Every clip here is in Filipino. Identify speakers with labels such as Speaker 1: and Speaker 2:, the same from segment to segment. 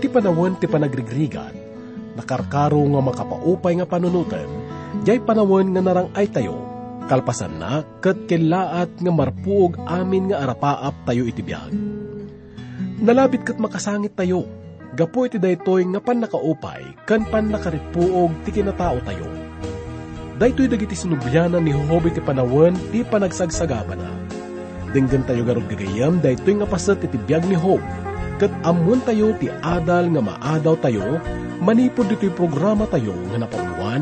Speaker 1: iti panawon ti panagrigrigan, nakarkaro nga makapaupay nga panunutan, jay panawon nga narang ay tayo, kalpasan na kat kilaat nga marpuog amin nga arapaap tayo iti biyag. Nalabit kat makasangit tayo, gapo iti daytoy nga pan nakaupay, kan pan nakaripuog ti kinatao tayo. Daytoy dagiti sinubyanan ni Hobi ti panawon ti panagsagsagaba na. Dinggan tayo garog gagayam daytoy nga pasat iti biyag ni Hob. Kat amon tayo ti adal nga maadaw tayo, manipod dito'y programa tayo nga napamuan,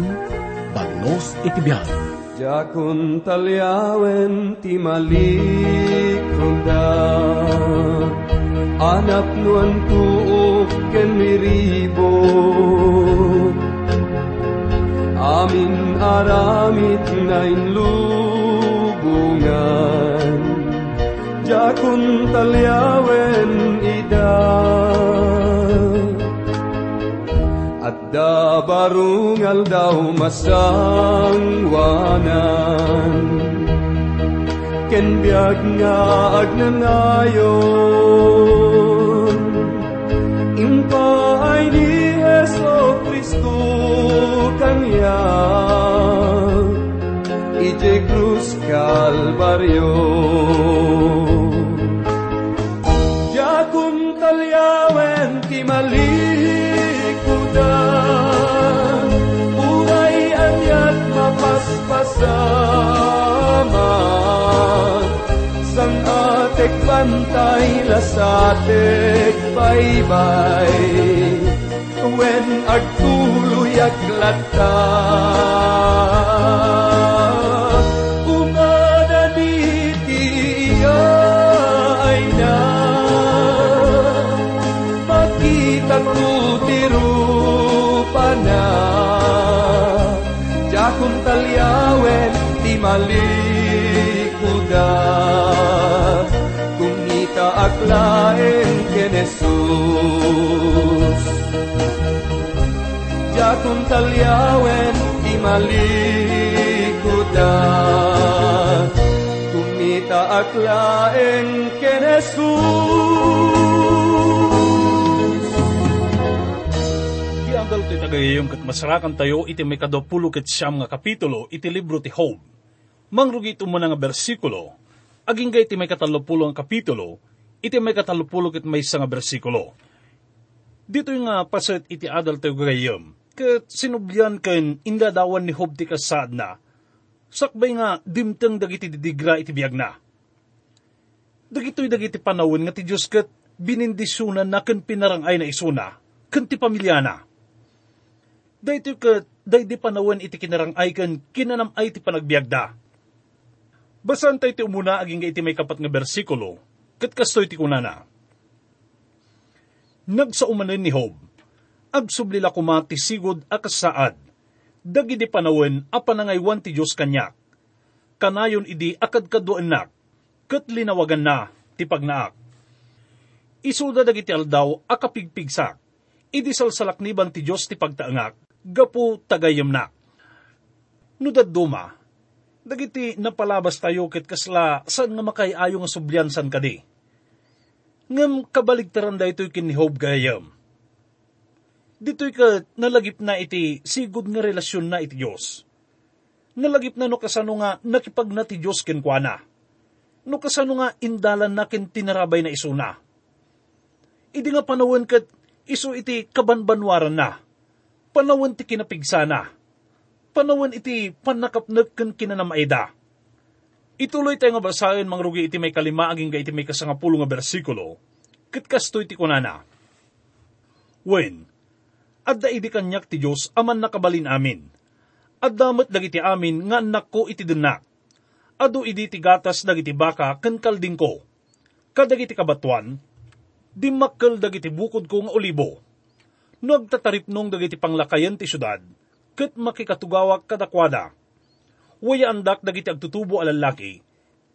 Speaker 1: bagnos iti biyag.
Speaker 2: Jakun talyawen ti malikunda Anak nuan tuok ken miribo Amin aramit na inlubungan Jakun talyawen da barungal daw masangwanan Ken biag nga agnanayon Impa ay ni Yeso Kristo kanya. Ije Cruz Calvario. Jakun talyawen ti malikudan pantay lasatek baybay Wen agtuloy aglata Jakong talyawen di malikuda Kung ita aklaen ken Jesus Di
Speaker 3: andal ti tagayayom kat masarakan tayo iti may kadapulo ket siyam nga kapitulo iti libro ti Job. Mangrugi ito nga bersikulo, aging gay iti may katalupulo ang kapitulo, iti may katalupulo ket may nga bersikulo. Dito yung nga paset iti adal tayo gagayom, kat sinubyan ken indadawan ni Job ti kasad na, sakbay nga dimteng dagiti didigra iti biyag na. Dagitoy dagiti panawon nga ti Diyos kat binindisunan na ken pinarangay na isuna, ken ti pamilya na. Dahito ka, dahi di panawon iti kinarangay ken kinanamay ti panagbiagda. Basan tayo ti umuna aging iti may kapat nga bersikulo, kat kastoy ti kunana. Nagsaumanan ni Hob, agsublila kuma ti sigod akasaad, dagi di panawon a panangaywan ti Diyos kanyak. Kanayon idi akad kaduanak, kat linawagan na ti pagnaak. Isuda dagiti aldaw akapigpigsak, idi salsalakniban ti Diyos ti pagtaangak, gapu tagayam na. Nudad duma, dagiti napalabas tayo ket kasla saan nga makayayo nga sublyan san kadi. Ngam kabaligtaran da ito'y kinihob gayam. Dito'y ka nalagip na iti sigod nga relasyon na iti Diyos. Nalagip na no kasano nga nakipag na ti Diyos kenkwana. No kasano nga indalan na ken tinarabay na isuna. Idi nga panawon ket iso iti kabanbanwaran na. Panawon ti kinapigsa na. Panawon iti panakapnag ken kinanamaida. Ituloy tayo nga basahin mangrugi iti may kalima aging iti may kasangapulo nga bersikulo. Ket kastoy ti kunana. Wen, adda idi kanyak ti Diyos aman nakabalin amin. Addamat dagiti amin nga anak ko iti denak. Ado idi ti gatas dagiti baka ken kalding ko. Kadagiti kabatuan, di makkel dagiti bukod ko nga olibo. Nagtatarip nung dagiti panglakayan ti syudad, ket makikatugawak kadakwada. Waya andak dagiti agtutubo alalaki,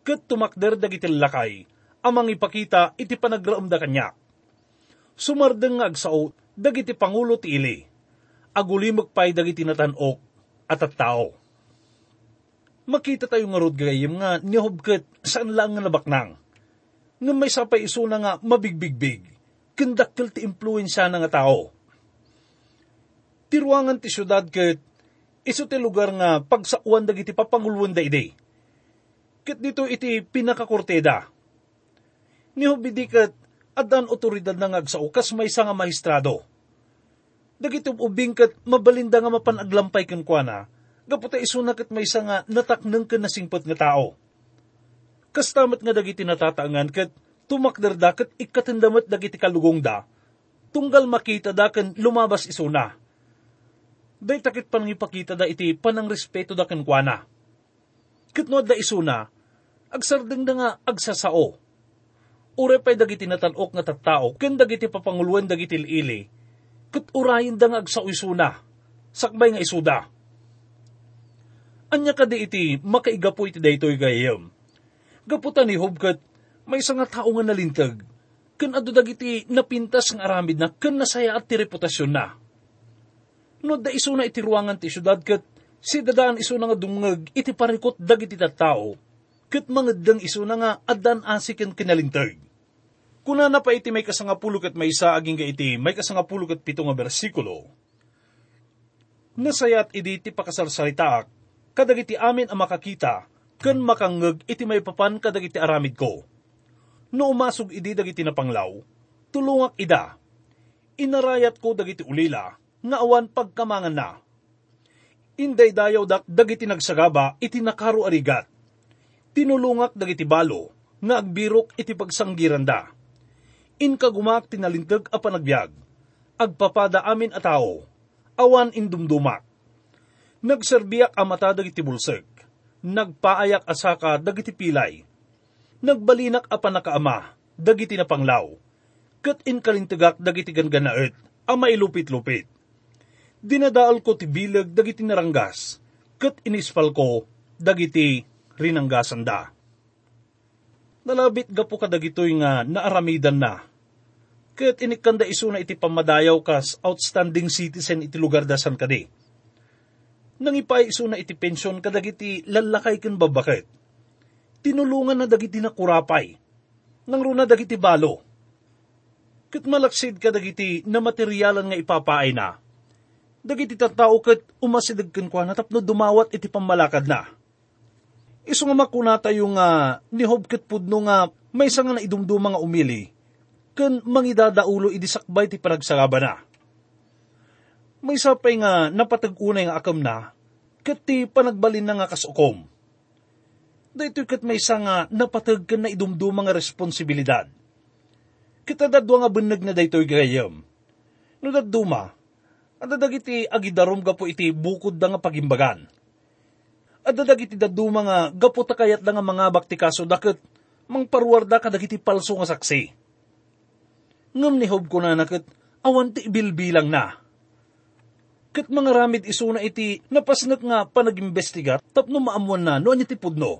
Speaker 3: ket tumakder dagiti lakay, amang ipakita iti panagraam da kanyak. Sumardeng nga agsao, dagiti pangulo ti ili, agulimag pay dagiti natanok at at tao. Makita tayo nga rod gayim nga nihobket saan lang nga nabaknang. Nga may sapay iso na nga mabigbigbig, kendakkel ti impluensya na nga tao. Tiruangan ti syudad ket iso ti lugar nga pagsauan dagiti papangulwan da ide. Ket dito iti pinakakorteda. Ni hubidi ket adan otoridad na ngagsao kas may nga maestrado. Dagiti ubing ket mabalinda nga mapanaglampay ken kuana, gaputa isuna ket may nga natakneng ken nasingpot nga tao. Kastamat nga dagiti natataangan ket tumakderda ket ikatendamet dagiti kalugong da, tunggal makita da ken lumabas isuna. Day takit panangipakita da iti panang respeto da ken kuana. Ket no da isuna, agsardeng da nga agsasao Ure pa'y dagiti natanok nga tattao, ken dagiti papanguluan dagiti ili, ket urayin da nga agsaoysuna, sakbay nga isuda. Anya ka di iti makaigapo iti daytoy gayem. Gaputan ni Hobkat, may isang nga tao nga nalintag, ken ado dagiti napintas nga aramid na ken nasaya at ti reputasyon na. No da iso na iti ruangan ti syudad ket si dadaan iso na nga dumngag iti parikot dagiti tattao, ket mangaddang iso na nga adan asiken kinalintag. Kuna na pa iti may kasangapulo kat may isa aging ga iti may kasangapulo kat pito nga bersikulo. Nasayat idi ti pakasarsaritaak, kadagiti amin ang makakita, ken makangeg iti may papan kadagiti aramid ko. No umasog idi dagiti napanglaw, tulungak ida. Inarayat ko dagiti ulila, nga awan pagkamangan na. Inday dayaw dak dagiti nagsagaba iti nakaro arigat. Tinulungak dagiti balo, nga agbirok iti pagsanggiran Inka gumak tinalintag a panagbiag. Agpapada amin a tao. Awan indumdumak. Nagserbiyak a mata dagiti bulsek. Nagpaayak asaka dagiti pilay. Nagbalinak a panakaama dagiti napanglaw. Kat inkalintagak dagiti ganganaet a mailupit-lupit. Dinadaal ko ti bilag dagiti naranggas. Kat inispal ko dagiti rinanggasan da nalabit gapo kadagitoy nga naaramidan na. Kat inikanda iso na iti pamadayaw kas outstanding citizen iti lugar dasan kadi. Nang ipay iso na iti pensyon kadagiti lalakay ken babakit. Tinulungan na dagiti na kurapay. Nang runa dagiti balo. Kat malaksid kadagiti na materyalan nga ipapaay na. Dagiti tattao kat umasidag ken kwa natapno dumawat iti pamalakad na Iso nga makuna tayo nga ni Hobkit pudno nga may isa nga naidumdo mga umili, ken mangidadaulo idisakbay ti panagsagaba na. May sapay nga napatag-unay nga akam na, ket ti panagbalin na nga kasukom. Dahito kat may isa nga napatag na idumdo mga responsibilidad. Kita dadwa nga beneg na daytoy gayam. No daduma, adadag iti agidarom gapo iti bukod da nga pagimbagan at dadagiti dadu mga gaputa kayat lang nga mga bakti kaso daket mang parwarda ka dagiti palso nga saksi. Ngam ni Hob ko na naket awan ti ibilbilang na. Kat mga ramid iso na iti napasnak nga panag-imbestigat tapno maamuan na no anya ti pudno.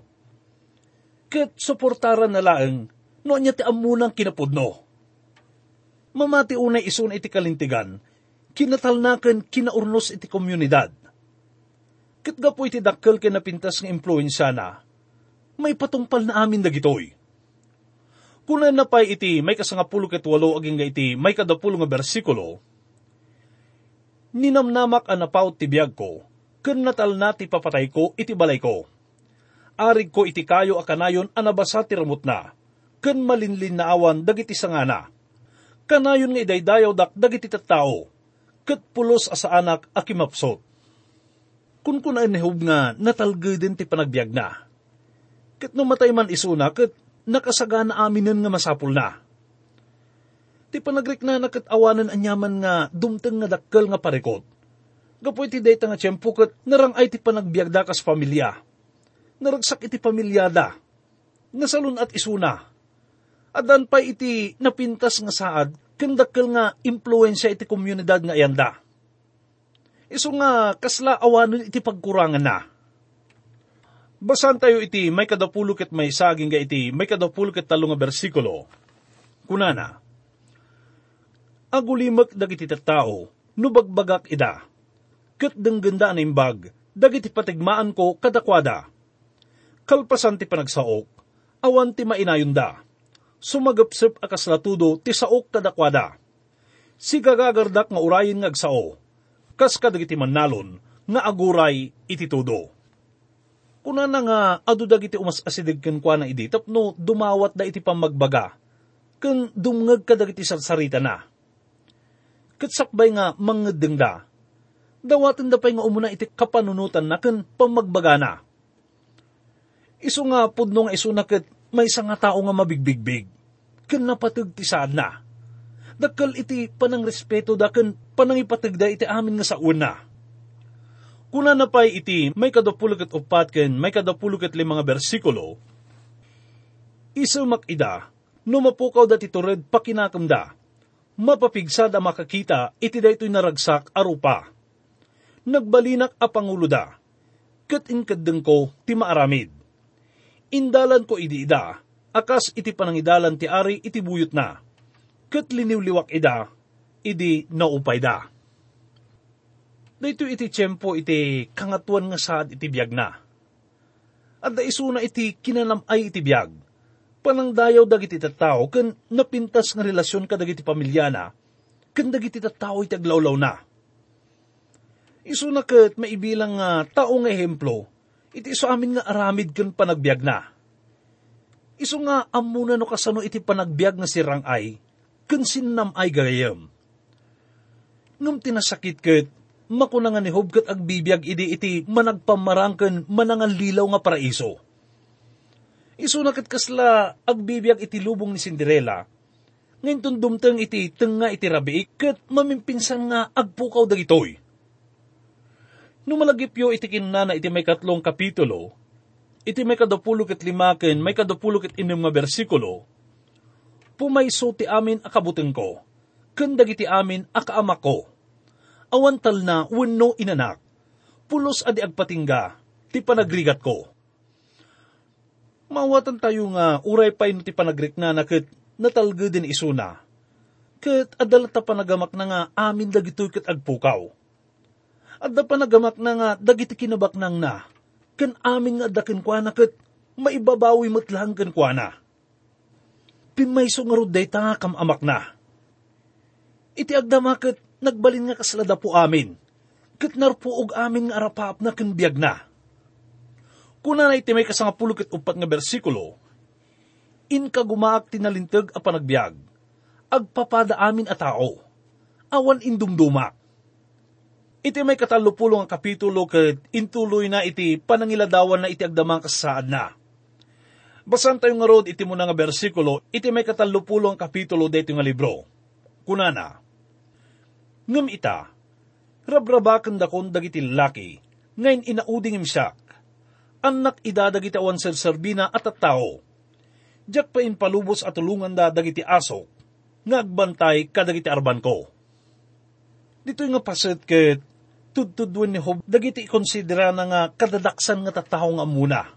Speaker 3: Kat suportaran na laeng no anya ti amunang kinapudno. Mamati unay iso na iti kalintigan, kinatalnakan kinaurnos iti komunidad Kat gapo iti dakkel ken napintas nga impluensya na, may patungpal na amin dagitoy. Kuna na pa iti may kasangapulo ket walo aging nga iti may kadapulo nga bersikulo, ninamnamak ang napaut ti biyag ko, ken natal na ti papatay ko iti balay ko. Arig ko iti kayo akanayon anabasa ti ramot na, ken malinlin na awan dagiti sangana. Kanayon nga idaydayaw dak dagiti tattao, ket pulos asa anak akimapsot kun kun ay nehub nga natalgay din ti panagbiag na. Kat matay man isuna, kat nakasagana aminin nga masapul na. Ti panagrik na nakat awanan anyaman nga dumteng nga dakkel nga parikot. Gapoy ti data nga tiyempo kat narangay ti panagbiag da kas pamilya. Naragsak iti pamilyada. Nasalun at isuna. Adan pa iti napintas nga saad, kandakkel nga impluensya iti komunidad nga ayanda Iso nga kasla awanon iti pagkurangan na. Basan tayo iti may kadapulok at may saging ga iti may kadapulok at talong bersikulo. Kunana, Agulimak dagiti tattao, nubagbagak ida. Kat ganda na imbag, dagiti patigmaan ko kadakwada. Kalpasan ti panagsaok, awan ti mainayon da. sumagapsep akas latudo ti saok kadakwada. Si gagagardak nga urayin nga agsao, kas kadagiti manalon, nga aguray iti tudo. Kuna na nga, adu dagiti umas asidig ken kwa na idi, tapno dumawat da iti pamagbaga, ken dumngag ka dagiti sarsarita na. Katsakbay nga mangedeng da, dawatin da pa'y nga umuna iti kapanunutan na ken pamagbaga na. Iso nga pudno nga iso na ket may isa nga tao nga mabigbigbig, ken napatag ti saan na. Dakkel iti panang respeto da ken panang ipatag da iti amin nga sa una Kuna na pa'y iti may kadapulog at upat ken may kadapulog at limang bersikulo, isumak ida, no mapukaw dati tured pakinakamda, mapapigsad a makakita iti daytoy naragsak arupa. Nagbalinak a pangulo da, kat inkadeng ko ti maaramid. Indalan ko idi ida, akas iti panangidalan ti ari iti buyot na, kat liniwliwak ida, idi naupay da Dito iti tiyempo iti kangatuan nga saad iti biyag na. At daisuna iti kinanamay iti biyag. Panang dayaw dagiti tattao ken napintas nga relasyon ka dagiti pamilyana ken dagiti tattao iti aglawlaw na. Isuna ket maibilang nga tao nga ehemplo iti iso amin nga aramid ken panagbiag na. Iso nga amuna no kasano iti panagbiag nga sirang ay ken sinnam ay gayam. Ngam tinasakit ket makunangan ni hubkat agbibiyag idi iti managpamarangken manangan lilaw nga paraiso. Iso nakit kasla agbibiyag iti lubong ni Cinderella, ngayon tundumteng iti tenga iti rabi, kat mamimpinsan nga agpukaw dagitoy. Numalagipyo iti kinana iti may katlong kapitulo, iti may kadapulok at limaken, may kadapulok at inom nga bersikulo, pumayso ti amin akabuteng ko, kandag iti amin akaamak ko awantal na wenno inanak, pulos adi agpatingga, ti panagrigat ko. Mawatan tayo nga uray pa ti panagrik na nakit natalga din isuna. Kat adalata panagamak na nga amin dagitoy kat agpukaw. Adda panagamak na nga dagiti kinabak nang na, kan amin nga dakin kwa na kat maibabawi matlang kan kwa na. Pimayso nga ruday ta kam na. Iti agdamakit nagbalin nga kaslada po amin, kat narpuog amin nga arapap na kinbiyag na. Kuna na iti may kasangapulok at upat nga bersikulo, in ka gumaak tinalintag a panagbiag, agpapada amin a tao, awan indumdumak. Iti may katalupulong ang kapitulo kat intuloy na iti panangiladawan na iti agdamang kasaad na. Basan tayo nga rod iti mo nga bersikulo, iti may katalupulong ang kapitulo dito nga libro. Kunana, Ngam ita, rabrabakan dakon dagiti laki, ngayon inauding imsyak, anak ida dagiti awan serbina at at tao. Diyak pa in palubos at tulungan da dagiti asok, ngagbantay kadagiti arban ko. Dito nga paset ket, tudtudwan ni Hob, dagiti konsidera na nga kadadaksan nga tattao nga muna.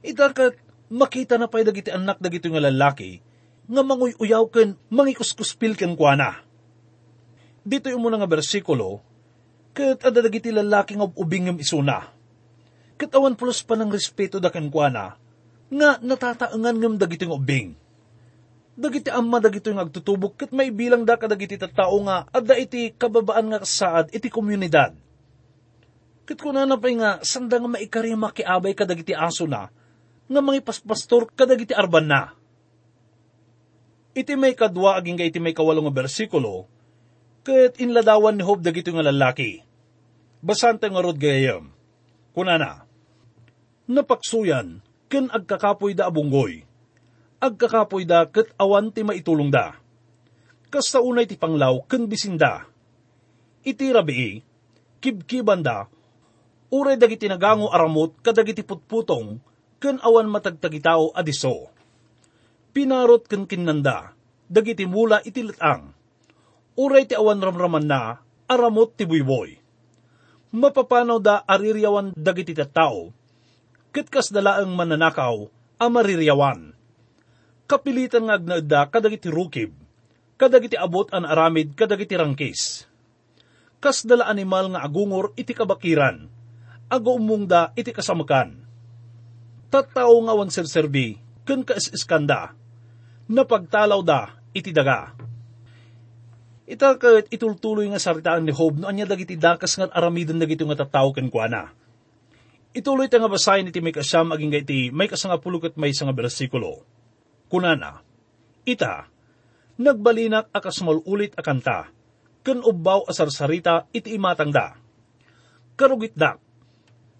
Speaker 3: Ita kat, makita na pa'y dagiti anak dagiti nga lalaki, nga manguy-uyaw ken mangikuskuspil ken kwa na dito yung muna nga bersikulo, kat adadagiti lalaki nga ubingam isuna. Kat awan pulos pa ng respeto da kankwana, nga natataangan ngam dagiti nga ubing. Dagiti amma dagito yung agtutubok, kat may bilang da kadagiti tattao nga, adda iti kababaan nga kasaad, iti komunidad. Kat kuna na pa nga, sanda nga maikari makiabay kadagiti aso na, nga mga paspastor kadagiti arban na. Iti may kadwa aging iti may kawalong bersikulo, ket inladawan ni Hob dagito nga lalaki. Basante nga rod gayam. Kunana, napaksuyan, ken agkakapoy da abunggoy. Agkakapoy da ket awan ti maitulong da. Kasta unay ti panglaw ken bisinda. Iti rabii, kibkiban da, uray dagiti nagango aramot kadagiti putputong, ken awan matagtagitao adiso. Pinarot ken kinnanda, dagiti mula iti litang uray ti awan ramraman na, aramot ti buyboy. Mapapanaw da ariryawan dagiti tao, kitkas dalaang mananakaw, amariryawan. Kapilitan nga agnaada kadagiti rukib, kadagiti abot an aramid kadagiti rangkis. Kas dala animal nga agungor iti kabakiran, ago umungda iti kasamakan. Tattao nga wan serserbi, ken kaiskanda, napagtalaw da iti daga. Ita kat itultuloy nga saritaan ni Job no anya dagiti dakas nga aramidan dagiti nga tataw ken kuana. Ituloy ta nga basahin iti may kasyam aging iti may kasanga pulukot may nga bersikulo. Kunana, ita, nagbalinak akas ulit akanta, ken ubbaw asarsarita iti imatang da. Karugit da,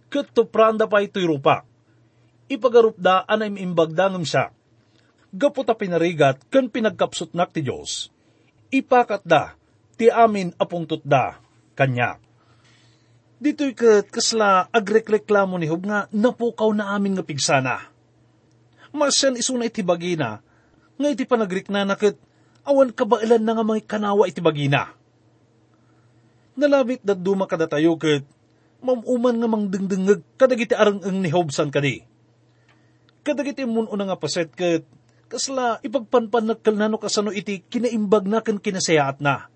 Speaker 3: ket tupranda pa ito'y rupak, ipagarup da anay imbagdangam siya. Gaputa pinarigat ken pinagkapsot nak ti Diyos, ipakat da, ti amin apungtot da, kanya. Dito'y kat kasla agrekreklamo ni Hob nga napukaw na amin nga pigsana. Masyan isuna iti bagina, nga iti panagrik na nakit, awan kabailan na nga mga kanawa iti bagina. Nalabit dat duma kada tayo kat, mamuman nga mang dingdingag kadagiti arang ang ni Hobsan kadi. Kadagiti mun una nga paset kat, kasla ipagpanpan nagkalnano kasano iti kinaimbag na kan kinasayaat na.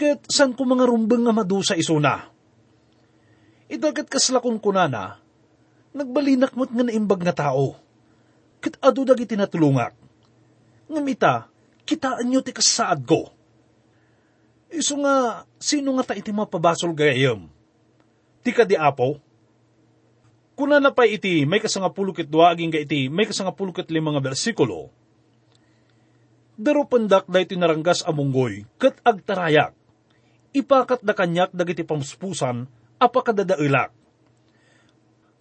Speaker 3: Kat san ko mga rumbeng nga madusa isuna. Idagat kasla kung kunana, nagbalinak mo't nga naimbag nga tao. Kat adu dagiti natulungak. Ngamita, kitaan nyo ti kasaad ko. Iso nga, sino nga ta iti mapabasol gayam? Ti ka di apo? Kuna na pa iti may kasanga pulukit dua aging ga iti may kasanga pulukit lima nga bersikulo. Daro pandak da iti naranggas amunggoy kat agtarayak. Ipakat da kanyak dagiti pamuspusan apakadadailak.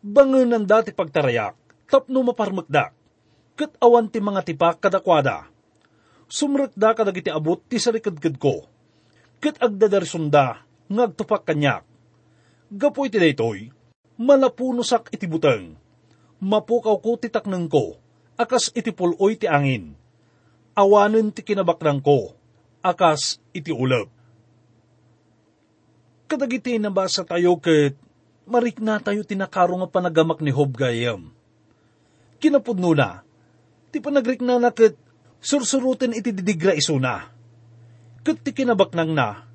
Speaker 3: Bangunan dati pagtarayak tapno maparmakdak kat awan ti mga tipak kadakwada. Sumrek da kadagiti abot ti sarikadkad ko. Kat agdadarsunda ngagtupak kanyak. Gapoy ti daytoy, malapunosak iti buteng. Mapukaw ko ti ko, akas iti puloy ti angin. Awanen ti kinabaknang ko, akas iti ulap. Kadagiti nabasa tayo ket marik na tayo tinakaro nga panagamak ni Hob gayam. Kinapudno na, ti panagrik na naket sursurutin iti didigra isuna. Ket ti kinabaknang na,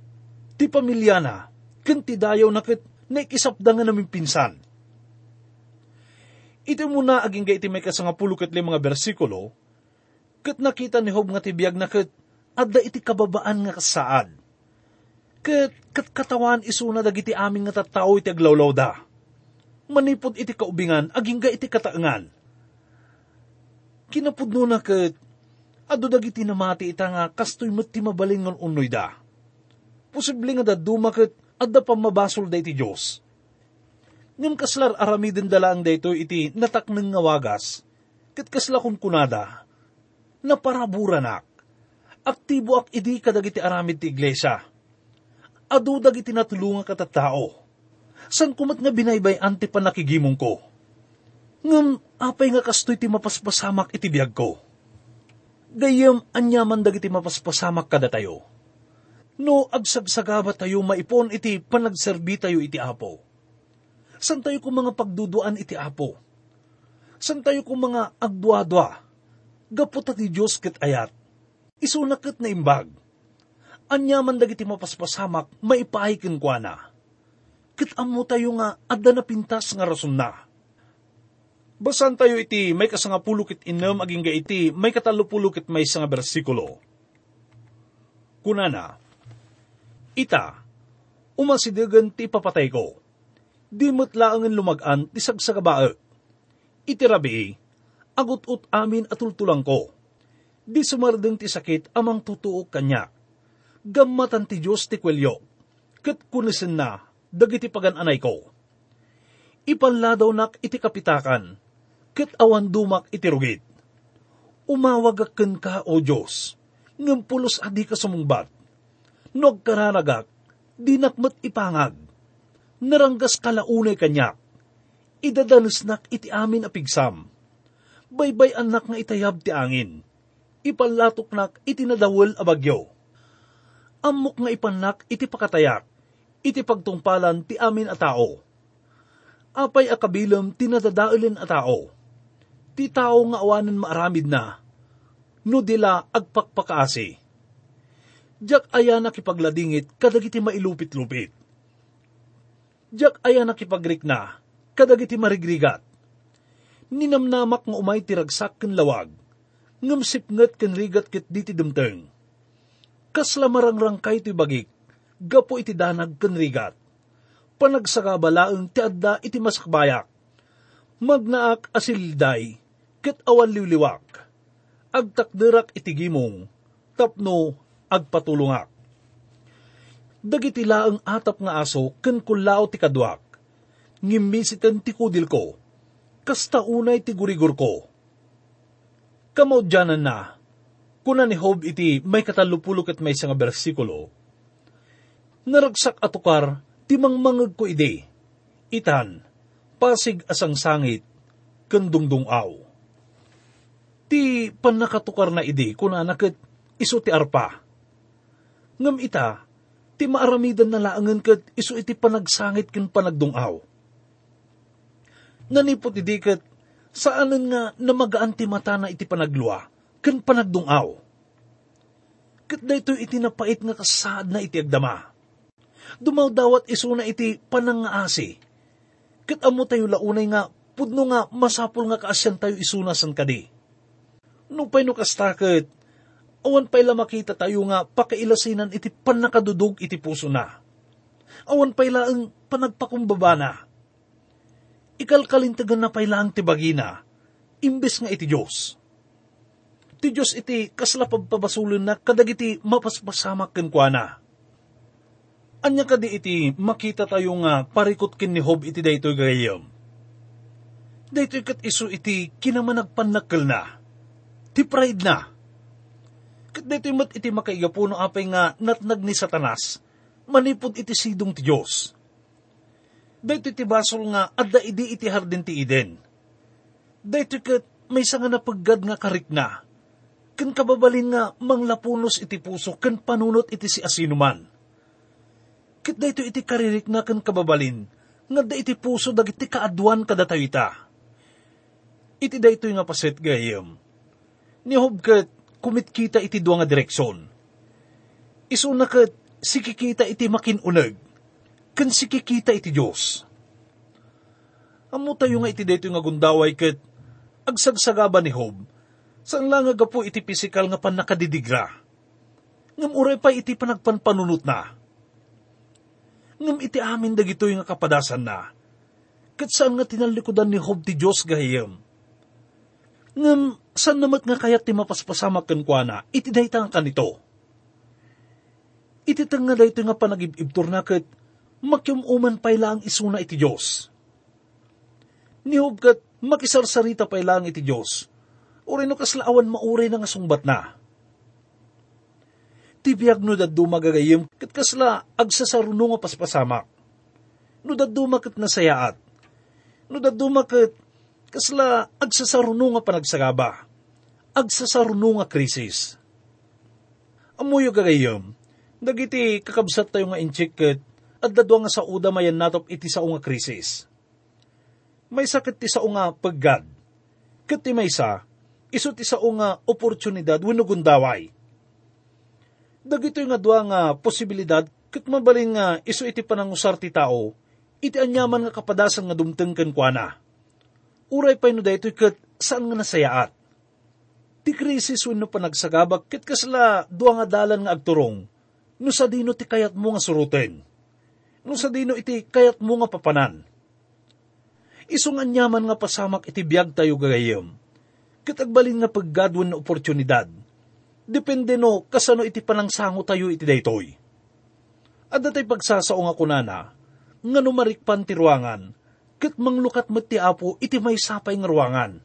Speaker 3: ti pamilya na, ken ti dayaw naket naikisapda nga namin pinsan. Ito muna aging ga iti may kasangapulo ket mga bersikulo, ket nakita ni Hob nga tibiyag na ket adda iti kababaan nga kasaad. Ket ket katawan isuna dagiti aming nga tattao iti aglawlaw da. Manipod iti kaubingan aging ga iti kataengan. Kinapudno na ket adu dagiti namati ita nga kastoy met ti mabaling ngon unoy da. Posible nga daduma ket adda pamabasol da iti Diyos. Ngam kaslar aramiden dalaang dayto iti natakneng nga wagas, ket kasla kun kunada, na paraburanak, aktibo ak idi kadagiti aramid ti iglesia. Adu dagiti natulungan katatao. San kumat nga binaybay ante pa nakigimong ko. Ngam apay nga kastoy ti mapaspasamak iti biyag ko. Gayam anyaman dagiti mapaspasamak kada tayo no agsagsagaba tayo maipon iti panagserbi tayo iti apo. San tayo kung mga pagduduan iti apo? San tayo kung mga agduadwa? Gapot ti Diyos ket ayat. Isunaket na imbag. Anyaman dagiti mapaspasamak, maipahikin kwa na. Ket amo tayo nga adda na pintas nga rason na. Basan tayo iti may kasangapulukit inam aging ga iti may katalupulukit may nga bersikulo. Kunana, Ita, umasidagan ti papatay ko. Di matlaangan lumagan ti sagsagabae. Iti rabi, agut-ut amin atultulang ko. Di sumardeng ti sakit amang tutuok kanya. Gammatan ti Diyos ti kwelyo. Kat kunisin na, dagiti pagananay ko. Ipanladaw nak iti kapitakan, kat awan dumak iti rugit. Umawagakan ka, O Diyos, ngam pulos adi ka sumungbat Nog kararagak, dinakmat ipangag. Naranggas kalaunay kanyak. Idadalusnak iti amin apigsam. Baybay anak nga itayab ti angin. Ipalatok nak iti nadawal abagyo. Amok nga ipanak iti pakatayak. Iti pagtungpalan ti amin a tao. Apay akabilam tinadadaulin a tao. Ti tao nga awanan maaramid na. No dila agpakpakaasi Diyak aya nakipagladingit kadagiti mailupit-lupit. Diyak aya nakipagrik na kadagiti marigrigat. Ninamnamak nga umay tiragsak ken lawag. ngam sipnget ken rigat ket diti dumteng. Kasla marangrang kay ti bagik, gapo iti danag ken rigat. Panagsakabalaeng ti adda iti masakbayak. Magnaak asilday, ket awan liwliwak. Agtakderak iti gimong, tapno agpatulungak. Dagiti laeng atap nga aso ken kulao ti kadwak. Ngimmisiten ti kudil ko, kasta unay ti gurigur ko Kamaudyanan na, kuna ni Hob iti may katalupulok at may nga bersikulo, naragsak atukar, timang mangag ko ide, itan, pasig asang sangit, kandungdung aw. Ti panakatukar na ide, kuna nakit iso ti arpa. Ngam ita, ti maaramidan na laangan kat iso iti panagsangit ken panagdungaw. Nanipot iti kat saanan nga namagaan ti mata na iti panagluwa, ken panagdungaw. Kat dayto iti napait nga kasaad na iti agdama. Dumaw dawat iso na iti panangaasi. Kat amo tayo launay nga, pudno nga masapul nga kaasyan tayo isunasan kadi. No pa'y no kastakit, awan pa'y makita tayo nga pakailasinan iti panakadudog iti puso na. Awan pa'y laang panagpakumbaba na ikalkalintagan na pailang ti bagina, imbes nga iti Diyos. Ti Diyos iti kasla pagpabasulun na kadagiti mapaspasamak kenkwana. Anya kadi iti makita tayo nga parikot kin ni Hob iti daytoy gayam. Daytoy kat iso iti kinamanagpanakkel na. Ti pride na. Kat daytoy mat iti makaigapuno apay nga natnag ni Satanas, manipod iti sidong ti Diyos Dahito iti basol nga, adda idi iti hardin ti Eden. Dahito kat may nga napaggad nga karik na. Kan kababalin nga manglapunos iti puso, kan panunot iti si asinuman. Kit dahito iti karirik na kan kababalin, nga da iti puso dagiti kaadwan kadatayo ita. Iti dahito nga paset gayem. Ni hubkat, kumit kita iti duwa nga direksyon. Iso na kat, sikikita iti makinunag kan sikikita iti Diyos. Amo tayo nga iti dito nga gundaway ket agsagsagaba ni Hob, saan lang nga po iti pisikal nga panakadidigra. Ngam uray pa iti panagpanpanunot na. Ngam iti amin dagito nga kapadasan na. Kat saan nga tinalikodan ni Hob ti Diyos gahiyam. Ngam saan namat nga kayat ti mapaspasamak kenkwana, iti daytang kanito. Iti tang nga dayto nga panagibibtor na ket makiumuman pay lang isuna iti Diyos. Nihubkat makisarsarita pay lang iti Diyos, uri no kaslaawan mauri na nga sungbat na. Tibiyag no daddo magagayim, kat kasla agsasaruno nga paspasamak. No daddo makat nasayaat. No daddo makat kasla agsasaruno nga panagsagaba. Agsasaruno nga krisis. Amuyo gagayim, dagiti kakabsat tayo nga inchik kat at dadwa nga sa uda mayan natop iti sa nga krisis. May sakit ti sa nga paggad. Kat ti may sa, iso ti sa nga oportunidad wano gundaway. Dagito nga dwa nga posibilidad kat mabaling nga iso iti panangusar ti tao, iti anyaman nga kapadasan nga dumteng kenkwana. Uray pa ino daytoy kat saan nga nasayaat. Ti krisis wano panagsagabak kat kasla dua nga dalan nga agturong, no sa dino ti kayat mo nga suruten no sa dino iti kayat mo nga papanan. Isungan nyaman nga pasamak iti biyag tayo gagayom. Kitagbalin nga paggadwan na oportunidad. Depende no kasano iti panangsango tayo iti daytoy. At datay pagsasao nga kunana, nga numarikpan ti ruangan, kat manglukat met ti apo iti may sapay nga ruangan.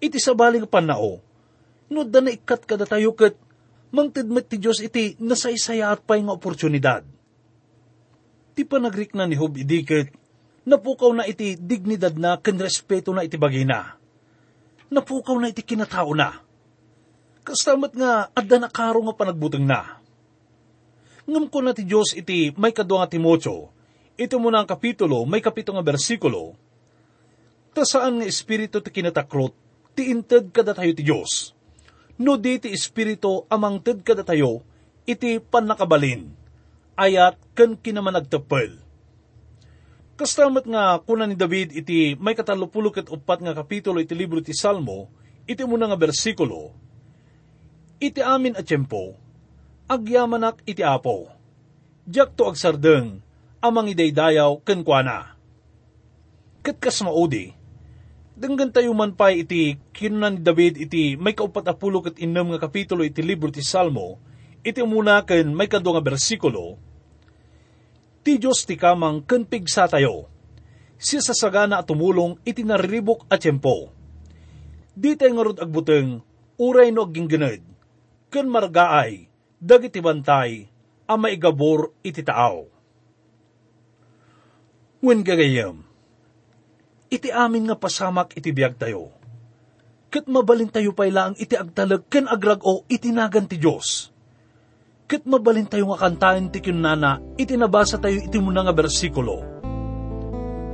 Speaker 3: Iti sabaling panao, no da na ikat kada tayo kat mangtidmet ti Diyos iti nasaysaya at pay nga oportunidad ti panagrik na ni Hob idikit, napukaw na iti dignidad na ken respeto na iti bagina. Napukaw na iti kinatao na. Kastamat nga adda na karo nga panagbuteng na. Ngam ko na ti Diyos iti may kadwa nga Timotyo, ito mo na ang kapitulo, may kapito nga bersikulo, ta saan nga espiritu ti kinatakrot, ti inted kada tayo ti Diyos. No di ti espiritu amang ted kada tayo, iti panakabalin ayat ken kinaman nagtapel. Kastamat nga kuna ni David iti may katalupulo ket upat nga kapitulo iti libro ti Salmo, iti muna nga bersikulo, iti amin at tiyempo, agyamanak iti apo, Diyak to agsardeng, amang idaydayaw kenkwana. Kat kas maudi, denggan tayo man pa iti kinunan ni David iti may kaupat apulo kat inam nga kapitulo iti libro ti Salmo, iti muna ken may kado nga bersikulo, ti Diyos ti kamang ken pigsa tayo, si sasagana at tumulong iti nariribok at tiyempo. Di tayo nga rod agbuteng, uray no aging ganad, ken margaay, dagiti bantay, ang maigabor iti taaw. Wen gagayam, iti amin nga pasamak iti biyag tayo. Kat mabalin tayo pa lang iti agtalag ken agrag o itinagan ti Diyos. Kat mabalin tayo nga kantahin ti kinana, iti nabasa tayo iti muna nga bersikulo.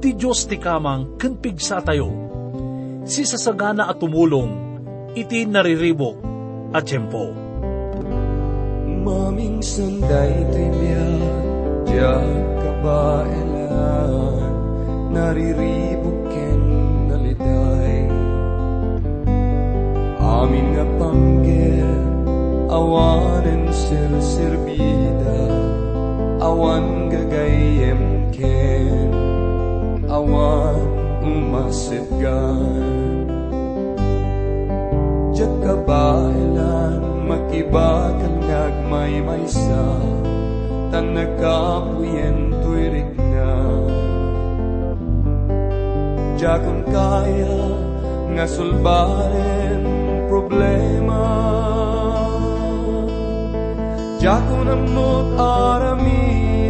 Speaker 3: Ti Diyos ti kamang ken pigsa tayo. Si sasagana at tumulong, iti nariribok at tiyempo
Speaker 2: maming sanday trivia Diyak kabailan Nariribog ken naliday Amin nga panggir Awanen sir-sirbida. Awan gagayem ken Awan umasitgan Diyak kabailan makibakal ngagmay maysa tan nagkapuyen tuirik Siya kung kaya nga sulbarin problema Ja con amor ara mi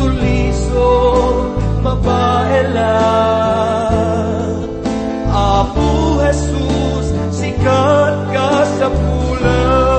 Speaker 2: suliso, mabaelan Apo Jesus, sikat ka sa pulang